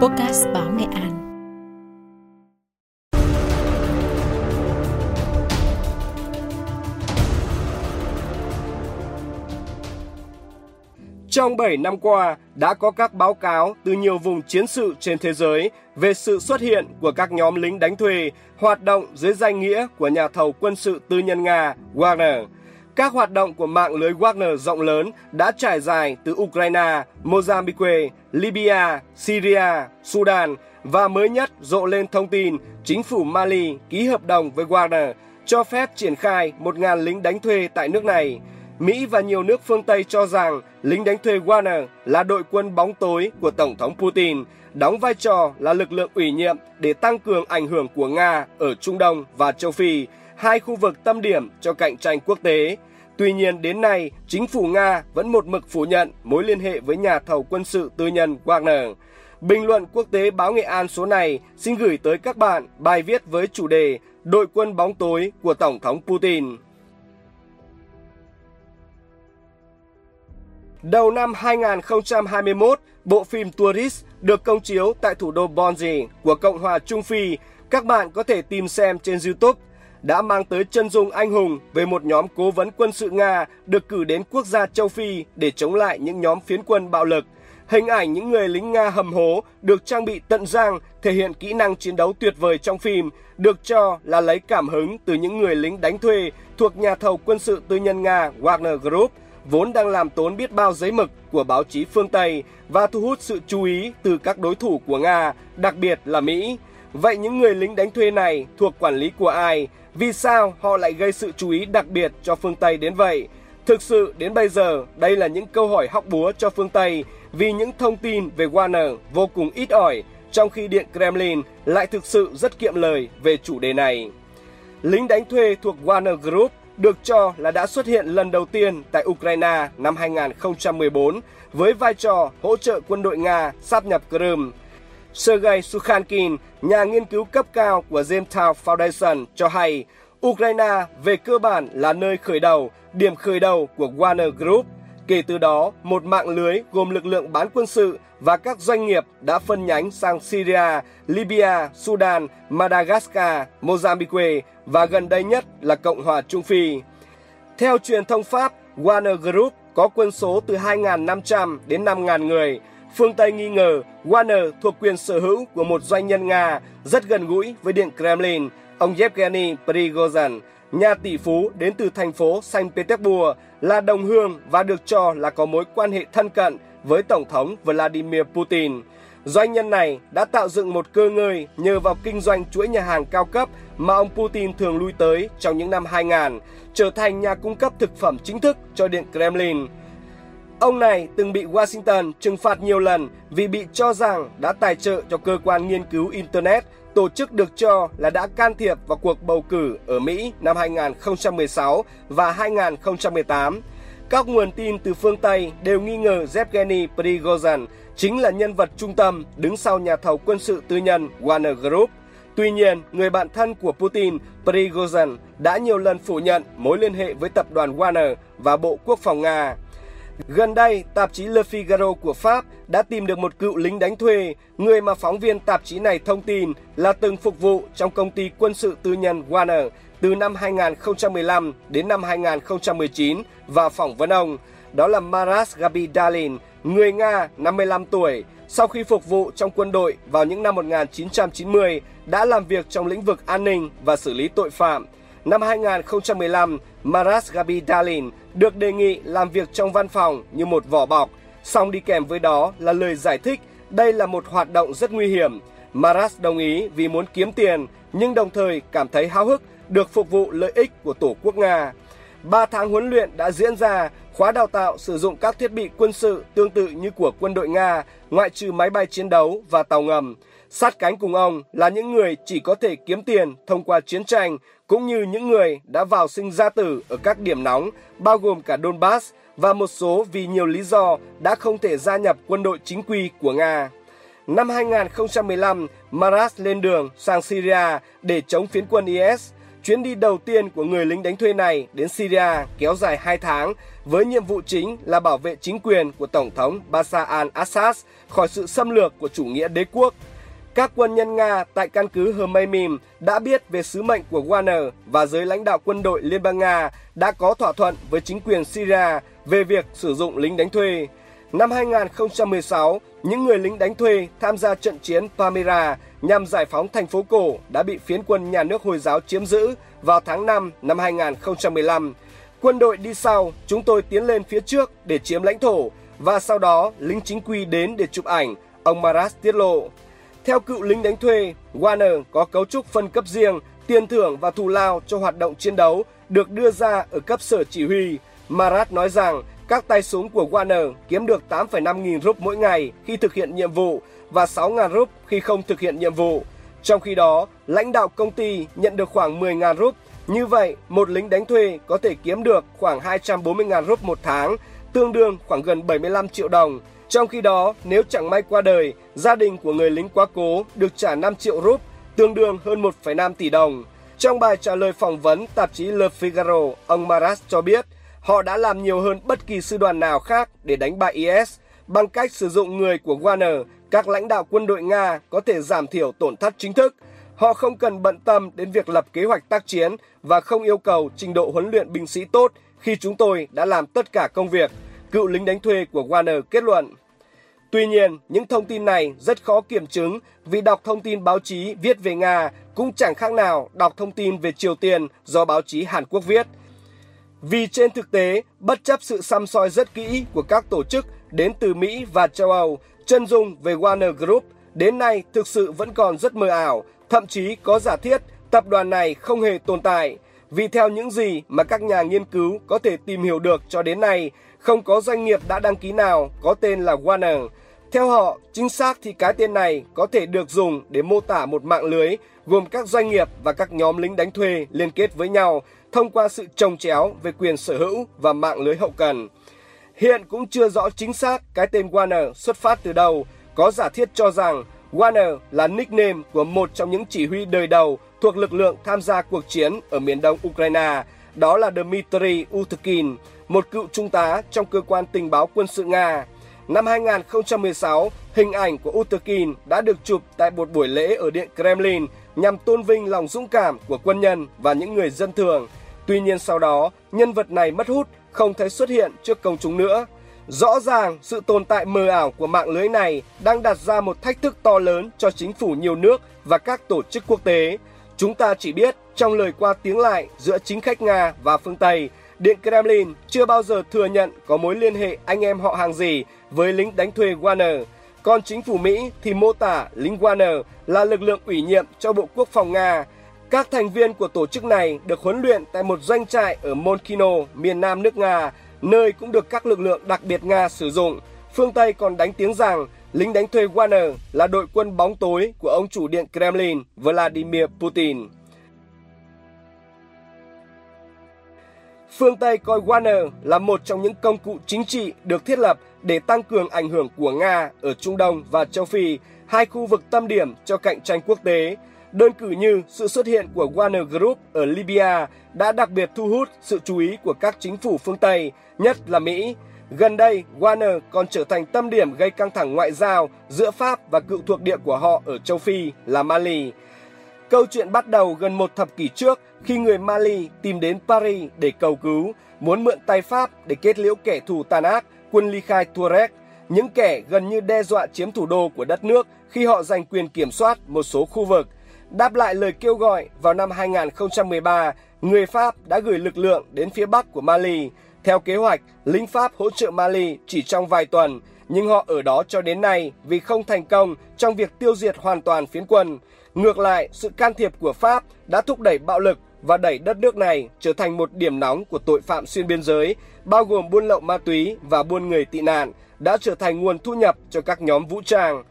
Podcast Báo Nghệ An. Trong 7 năm qua, đã có các báo cáo từ nhiều vùng chiến sự trên thế giới về sự xuất hiện của các nhóm lính đánh thuê hoạt động dưới danh nghĩa của nhà thầu quân sự tư nhân Nga Wagner – các hoạt động của mạng lưới Wagner rộng lớn đã trải dài từ Ukraine, Mozambique, Libya, Syria, Sudan và mới nhất rộ lên thông tin chính phủ Mali ký hợp đồng với Wagner cho phép triển khai 1.000 lính đánh thuê tại nước này. Mỹ và nhiều nước phương Tây cho rằng lính đánh thuê Wagner là đội quân bóng tối của Tổng thống Putin, đóng vai trò là lực lượng ủy nhiệm để tăng cường ảnh hưởng của Nga ở Trung Đông và châu Phi, hai khu vực tâm điểm cho cạnh tranh quốc tế. Tuy nhiên đến nay, chính phủ Nga vẫn một mực phủ nhận mối liên hệ với nhà thầu quân sự tư nhân Wagner. Bình luận quốc tế báo Nghệ An số này xin gửi tới các bạn bài viết với chủ đề Đội quân bóng tối của Tổng thống Putin. Đầu năm 2021, bộ phim Tourist được công chiếu tại thủ đô Bonzi của Cộng hòa Trung Phi. Các bạn có thể tìm xem trên YouTube đã mang tới chân dung anh hùng về một nhóm cố vấn quân sự Nga được cử đến quốc gia châu Phi để chống lại những nhóm phiến quân bạo lực. Hình ảnh những người lính Nga hầm hố được trang bị tận giang thể hiện kỹ năng chiến đấu tuyệt vời trong phim, được cho là lấy cảm hứng từ những người lính đánh thuê thuộc nhà thầu quân sự tư nhân Nga Wagner Group, vốn đang làm tốn biết bao giấy mực của báo chí phương Tây và thu hút sự chú ý từ các đối thủ của Nga, đặc biệt là Mỹ. Vậy những người lính đánh thuê này thuộc quản lý của ai? Vì sao họ lại gây sự chú ý đặc biệt cho phương Tây đến vậy? Thực sự đến bây giờ, đây là những câu hỏi hóc búa cho phương Tây vì những thông tin về Warner vô cùng ít ỏi, trong khi Điện Kremlin lại thực sự rất kiệm lời về chủ đề này. Lính đánh thuê thuộc Warner Group được cho là đã xuất hiện lần đầu tiên tại Ukraine năm 2014 với vai trò hỗ trợ quân đội Nga sáp nhập Crimea Sergei Sukhankin, nhà nghiên cứu cấp cao của Jamestown Foundation cho hay Ukraine về cơ bản là nơi khởi đầu, điểm khởi đầu của Warner Group. Kể từ đó, một mạng lưới gồm lực lượng bán quân sự và các doanh nghiệp đã phân nhánh sang Syria, Libya, Sudan, Madagascar, Mozambique và gần đây nhất là Cộng hòa Trung Phi. Theo truyền thông Pháp, Warner Group có quân số từ 2.500 đến 5.000 người, phương Tây nghi ngờ Warner thuộc quyền sở hữu của một doanh nhân Nga rất gần gũi với Điện Kremlin, ông Yevgeny Prigozhin, nhà tỷ phú đến từ thành phố Saint Petersburg, là đồng hương và được cho là có mối quan hệ thân cận với Tổng thống Vladimir Putin. Doanh nhân này đã tạo dựng một cơ ngơi nhờ vào kinh doanh chuỗi nhà hàng cao cấp mà ông Putin thường lui tới trong những năm 2000, trở thành nhà cung cấp thực phẩm chính thức cho Điện Kremlin. Ông này từng bị Washington trừng phạt nhiều lần vì bị cho rằng đã tài trợ cho cơ quan nghiên cứu Internet, tổ chức được cho là đã can thiệp vào cuộc bầu cử ở Mỹ năm 2016 và 2018. Các nguồn tin từ phương Tây đều nghi ngờ Yevgeny Prigozhin chính là nhân vật trung tâm đứng sau nhà thầu quân sự tư nhân Warner Group. Tuy nhiên, người bạn thân của Putin, Prigozhin, đã nhiều lần phủ nhận mối liên hệ với tập đoàn Warner và Bộ Quốc phòng Nga. Gần đây, tạp chí Le Figaro của Pháp đã tìm được một cựu lính đánh thuê, người mà phóng viên tạp chí này thông tin là từng phục vụ trong công ty quân sự tư nhân Warner từ năm 2015 đến năm 2019 và phỏng vấn ông. Đó là Maras Gabidalin, người Nga 55 tuổi, sau khi phục vụ trong quân đội vào những năm 1990 đã làm việc trong lĩnh vực an ninh và xử lý tội phạm – Năm 2015, Maras Gabi Dalin được đề nghị làm việc trong văn phòng như một vỏ bọc, song đi kèm với đó là lời giải thích đây là một hoạt động rất nguy hiểm. Maras đồng ý vì muốn kiếm tiền, nhưng đồng thời cảm thấy háo hức được phục vụ lợi ích của Tổ quốc Nga. Ba tháng huấn luyện đã diễn ra, khóa đào tạo sử dụng các thiết bị quân sự tương tự như của quân đội Nga, ngoại trừ máy bay chiến đấu và tàu ngầm. Sát cánh cùng ông là những người chỉ có thể kiếm tiền thông qua chiến tranh, cũng như những người đã vào sinh ra tử ở các điểm nóng, bao gồm cả Donbass, và một số vì nhiều lý do đã không thể gia nhập quân đội chính quy của Nga. Năm 2015, Maras lên đường sang Syria để chống phiến quân IS. Chuyến đi đầu tiên của người lính đánh thuê này đến Syria kéo dài 2 tháng với nhiệm vụ chính là bảo vệ chính quyền của Tổng thống Bashar al-Assad khỏi sự xâm lược của chủ nghĩa đế quốc. Các quân nhân Nga tại căn cứ Hmeymim đã biết về sứ mệnh của Warner và giới lãnh đạo quân đội Liên bang Nga đã có thỏa thuận với chính quyền Syria về việc sử dụng lính đánh thuê. Năm 2016, những người lính đánh thuê tham gia trận chiến Palmyra nhằm giải phóng thành phố cổ đã bị phiến quân nhà nước Hồi giáo chiếm giữ vào tháng 5 năm 2015. Quân đội đi sau, chúng tôi tiến lên phía trước để chiếm lãnh thổ và sau đó lính chính quy đến để chụp ảnh, ông Maras tiết lộ. Theo cựu lính đánh thuê, Warner có cấu trúc phân cấp riêng, tiền thưởng và thù lao cho hoạt động chiến đấu được đưa ra ở cấp sở chỉ huy. Marat nói rằng các tay súng của Warner kiếm được 8,5 nghìn rúp mỗi ngày khi thực hiện nhiệm vụ và 6 ngàn rúp khi không thực hiện nhiệm vụ. Trong khi đó, lãnh đạo công ty nhận được khoảng 10 ngàn rúp. Như vậy, một lính đánh thuê có thể kiếm được khoảng 240 ngàn rúp một tháng, tương đương khoảng gần 75 triệu đồng. Trong khi đó, nếu chẳng may qua đời, gia đình của người lính quá cố được trả 5 triệu rúp, tương đương hơn 1,5 tỷ đồng. Trong bài trả lời phỏng vấn tạp chí Le Figaro, ông Maras cho biết họ đã làm nhiều hơn bất kỳ sư đoàn nào khác để đánh bại IS bằng cách sử dụng người của Wagner. Các lãnh đạo quân đội Nga có thể giảm thiểu tổn thất chính thức. Họ không cần bận tâm đến việc lập kế hoạch tác chiến và không yêu cầu trình độ huấn luyện binh sĩ tốt khi chúng tôi đã làm tất cả công việc, cựu lính đánh thuê của Warner kết luận. Tuy nhiên, những thông tin này rất khó kiểm chứng vì đọc thông tin báo chí viết về Nga cũng chẳng khác nào đọc thông tin về Triều Tiên do báo chí Hàn Quốc viết. Vì trên thực tế, bất chấp sự xăm soi rất kỹ của các tổ chức đến từ Mỹ và châu Âu, chân dung về Warner Group đến nay thực sự vẫn còn rất mơ ảo, thậm chí có giả thiết tập đoàn này không hề tồn tại. Vì theo những gì mà các nhà nghiên cứu có thể tìm hiểu được cho đến nay, không có doanh nghiệp đã đăng ký nào có tên là Warner. Theo họ, chính xác thì cái tên này có thể được dùng để mô tả một mạng lưới gồm các doanh nghiệp và các nhóm lính đánh thuê liên kết với nhau thông qua sự trồng chéo về quyền sở hữu và mạng lưới hậu cần. Hiện cũng chưa rõ chính xác cái tên Warner xuất phát từ đâu, có giả thiết cho rằng Warner là nickname của một trong những chỉ huy đời đầu thuộc lực lượng tham gia cuộc chiến ở miền đông Ukraine, đó là Dmitry Utkin, một cựu trung tá trong cơ quan tình báo quân sự Nga. Năm 2016, hình ảnh của Utkin đã được chụp tại một buổi lễ ở Điện Kremlin nhằm tôn vinh lòng dũng cảm của quân nhân và những người dân thường. Tuy nhiên sau đó, nhân vật này mất hút, không thấy xuất hiện trước công chúng nữa. Rõ ràng, sự tồn tại mờ ảo của mạng lưới này đang đặt ra một thách thức to lớn cho chính phủ nhiều nước và các tổ chức quốc tế. Chúng ta chỉ biết trong lời qua tiếng lại giữa chính khách Nga và phương Tây, Điện Kremlin chưa bao giờ thừa nhận có mối liên hệ anh em họ hàng gì với lính đánh thuê Wagner. Còn chính phủ Mỹ thì mô tả lính Wagner là lực lượng ủy nhiệm cho Bộ Quốc phòng Nga. Các thành viên của tổ chức này được huấn luyện tại một doanh trại ở Monkino, miền nam nước Nga, nơi cũng được các lực lượng đặc biệt Nga sử dụng. Phương Tây còn đánh tiếng rằng lính đánh thuê Wagner là đội quân bóng tối của ông chủ điện Kremlin Vladimir Putin. Phương Tây coi Wagner là một trong những công cụ chính trị được thiết lập để tăng cường ảnh hưởng của Nga ở Trung Đông và châu Phi, hai khu vực tâm điểm cho cạnh tranh quốc tế. Đơn cử như sự xuất hiện của Warner Group ở Libya đã đặc biệt thu hút sự chú ý của các chính phủ phương Tây, nhất là Mỹ. Gần đây, Warner còn trở thành tâm điểm gây căng thẳng ngoại giao giữa Pháp và cựu thuộc địa của họ ở châu Phi là Mali. Câu chuyện bắt đầu gần một thập kỷ trước khi người Mali tìm đến Paris để cầu cứu, muốn mượn tay Pháp để kết liễu kẻ thù tàn ác, quân ly khai Tuareg, những kẻ gần như đe dọa chiếm thủ đô của đất nước khi họ giành quyền kiểm soát một số khu vực. Đáp lại lời kêu gọi vào năm 2013, người Pháp đã gửi lực lượng đến phía bắc của Mali. Theo kế hoạch, lính Pháp hỗ trợ Mali chỉ trong vài tuần, nhưng họ ở đó cho đến nay vì không thành công trong việc tiêu diệt hoàn toàn phiến quân. Ngược lại, sự can thiệp của Pháp đã thúc đẩy bạo lực và đẩy đất nước này trở thành một điểm nóng của tội phạm xuyên biên giới, bao gồm buôn lậu ma túy và buôn người tị nạn, đã trở thành nguồn thu nhập cho các nhóm vũ trang.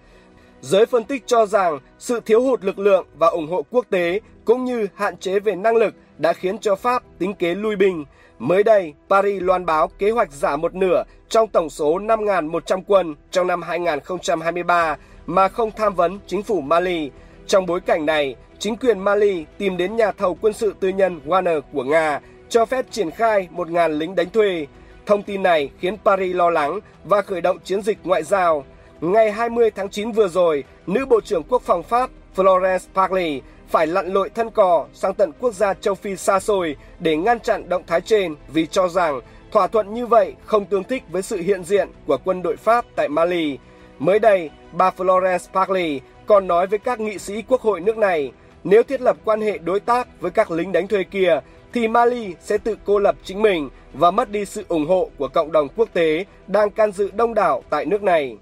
Giới phân tích cho rằng sự thiếu hụt lực lượng và ủng hộ quốc tế cũng như hạn chế về năng lực đã khiến cho Pháp tính kế lui binh. Mới đây, Paris loan báo kế hoạch giảm một nửa trong tổng số 5.100 quân trong năm 2023 mà không tham vấn chính phủ Mali. Trong bối cảnh này, chính quyền Mali tìm đến nhà thầu quân sự tư nhân Wagner của Nga cho phép triển khai 1.000 lính đánh thuê. Thông tin này khiến Paris lo lắng và khởi động chiến dịch ngoại giao. Ngày 20 tháng 9 vừa rồi, nữ Bộ trưởng Quốc phòng Pháp Florence Parly phải lặn lội thân cò sang tận quốc gia châu Phi xa xôi để ngăn chặn động thái trên vì cho rằng thỏa thuận như vậy không tương thích với sự hiện diện của quân đội Pháp tại Mali. Mới đây, bà Florence Parly còn nói với các nghị sĩ quốc hội nước này, nếu thiết lập quan hệ đối tác với các lính đánh thuê kia, thì Mali sẽ tự cô lập chính mình và mất đi sự ủng hộ của cộng đồng quốc tế đang can dự đông đảo tại nước này.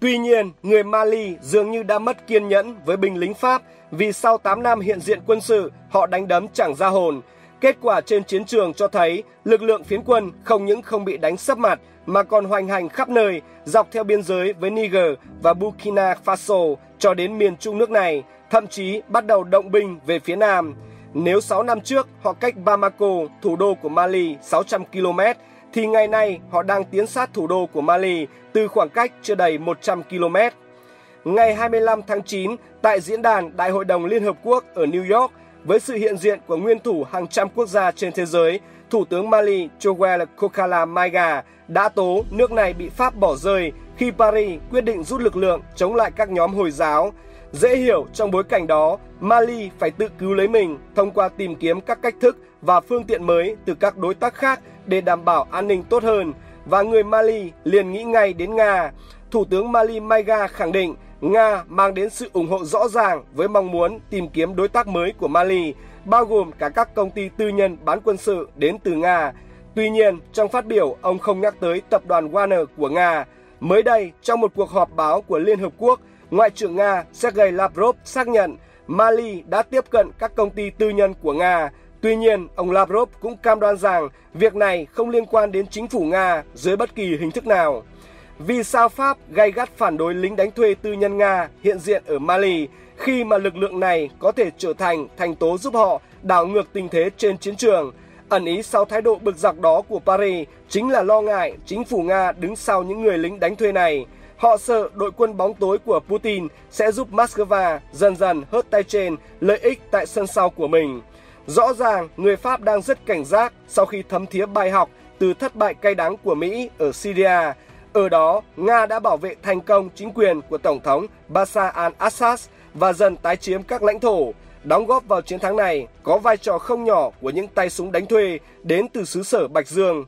Tuy nhiên, người Mali dường như đã mất kiên nhẫn với binh lính Pháp vì sau 8 năm hiện diện quân sự, họ đánh đấm chẳng ra hồn. Kết quả trên chiến trường cho thấy lực lượng phiến quân không những không bị đánh sấp mặt mà còn hoành hành khắp nơi dọc theo biên giới với Niger và Burkina Faso cho đến miền trung nước này, thậm chí bắt đầu động binh về phía nam. Nếu 6 năm trước họ cách Bamako, thủ đô của Mali, 600 km, thì ngày nay họ đang tiến sát thủ đô của Mali từ khoảng cách chưa đầy 100 km. Ngày 25 tháng 9, tại diễn đàn Đại hội đồng Liên Hợp Quốc ở New York, với sự hiện diện của nguyên thủ hàng trăm quốc gia trên thế giới, Thủ tướng Mali Joel Kokala Maiga đã tố nước này bị Pháp bỏ rơi khi Paris quyết định rút lực lượng chống lại các nhóm Hồi giáo. Dễ hiểu trong bối cảnh đó, Mali phải tự cứu lấy mình thông qua tìm kiếm các cách thức và phương tiện mới từ các đối tác khác để đảm bảo an ninh tốt hơn. Và người Mali liền nghĩ ngay đến Nga. Thủ tướng Mali Maiga khẳng định Nga mang đến sự ủng hộ rõ ràng với mong muốn tìm kiếm đối tác mới của Mali, bao gồm cả các công ty tư nhân bán quân sự đến từ Nga. Tuy nhiên, trong phát biểu, ông không nhắc tới tập đoàn Warner của Nga. Mới đây, trong một cuộc họp báo của Liên Hợp Quốc, Ngoại trưởng Nga Sergei Lavrov xác nhận Mali đã tiếp cận các công ty tư nhân của Nga. Tuy nhiên, ông Lavrov cũng cam đoan rằng việc này không liên quan đến chính phủ Nga dưới bất kỳ hình thức nào. Vì sao Pháp gay gắt phản đối lính đánh thuê tư nhân Nga hiện diện ở Mali khi mà lực lượng này có thể trở thành thành tố giúp họ đảo ngược tình thế trên chiến trường? Ẩn ý sau thái độ bực dọc đó của Paris chính là lo ngại chính phủ Nga đứng sau những người lính đánh thuê này. Họ sợ đội quân bóng tối của Putin sẽ giúp Moscow dần dần hớt tay trên lợi ích tại sân sau của mình. Rõ ràng, người Pháp đang rất cảnh giác sau khi thấm thía bài học từ thất bại cay đắng của Mỹ ở Syria. Ở đó, Nga đã bảo vệ thành công chính quyền của Tổng thống Bashar al-Assad và dần tái chiếm các lãnh thổ. Đóng góp vào chiến thắng này có vai trò không nhỏ của những tay súng đánh thuê đến từ xứ sở Bạch Dương.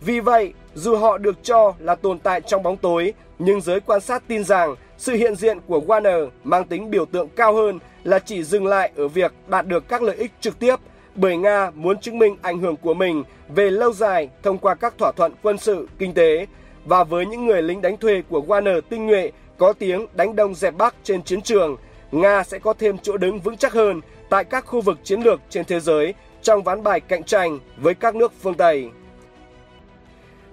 Vì vậy, dù họ được cho là tồn tại trong bóng tối, nhưng giới quan sát tin rằng sự hiện diện của Warner mang tính biểu tượng cao hơn là chỉ dừng lại ở việc đạt được các lợi ích trực tiếp bởi Nga muốn chứng minh ảnh hưởng của mình về lâu dài thông qua các thỏa thuận quân sự, kinh tế và với những người lính đánh thuê của Warner tinh nhuệ có tiếng đánh đông dẹp bắc trên chiến trường, Nga sẽ có thêm chỗ đứng vững chắc hơn tại các khu vực chiến lược trên thế giới trong ván bài cạnh tranh với các nước phương Tây.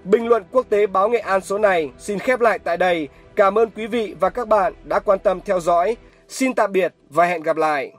Bình luận quốc tế báo Nghệ An số này xin khép lại tại đây. Cảm ơn quý vị và các bạn đã quan tâm theo dõi. Xin tạm biệt và hẹn gặp lại.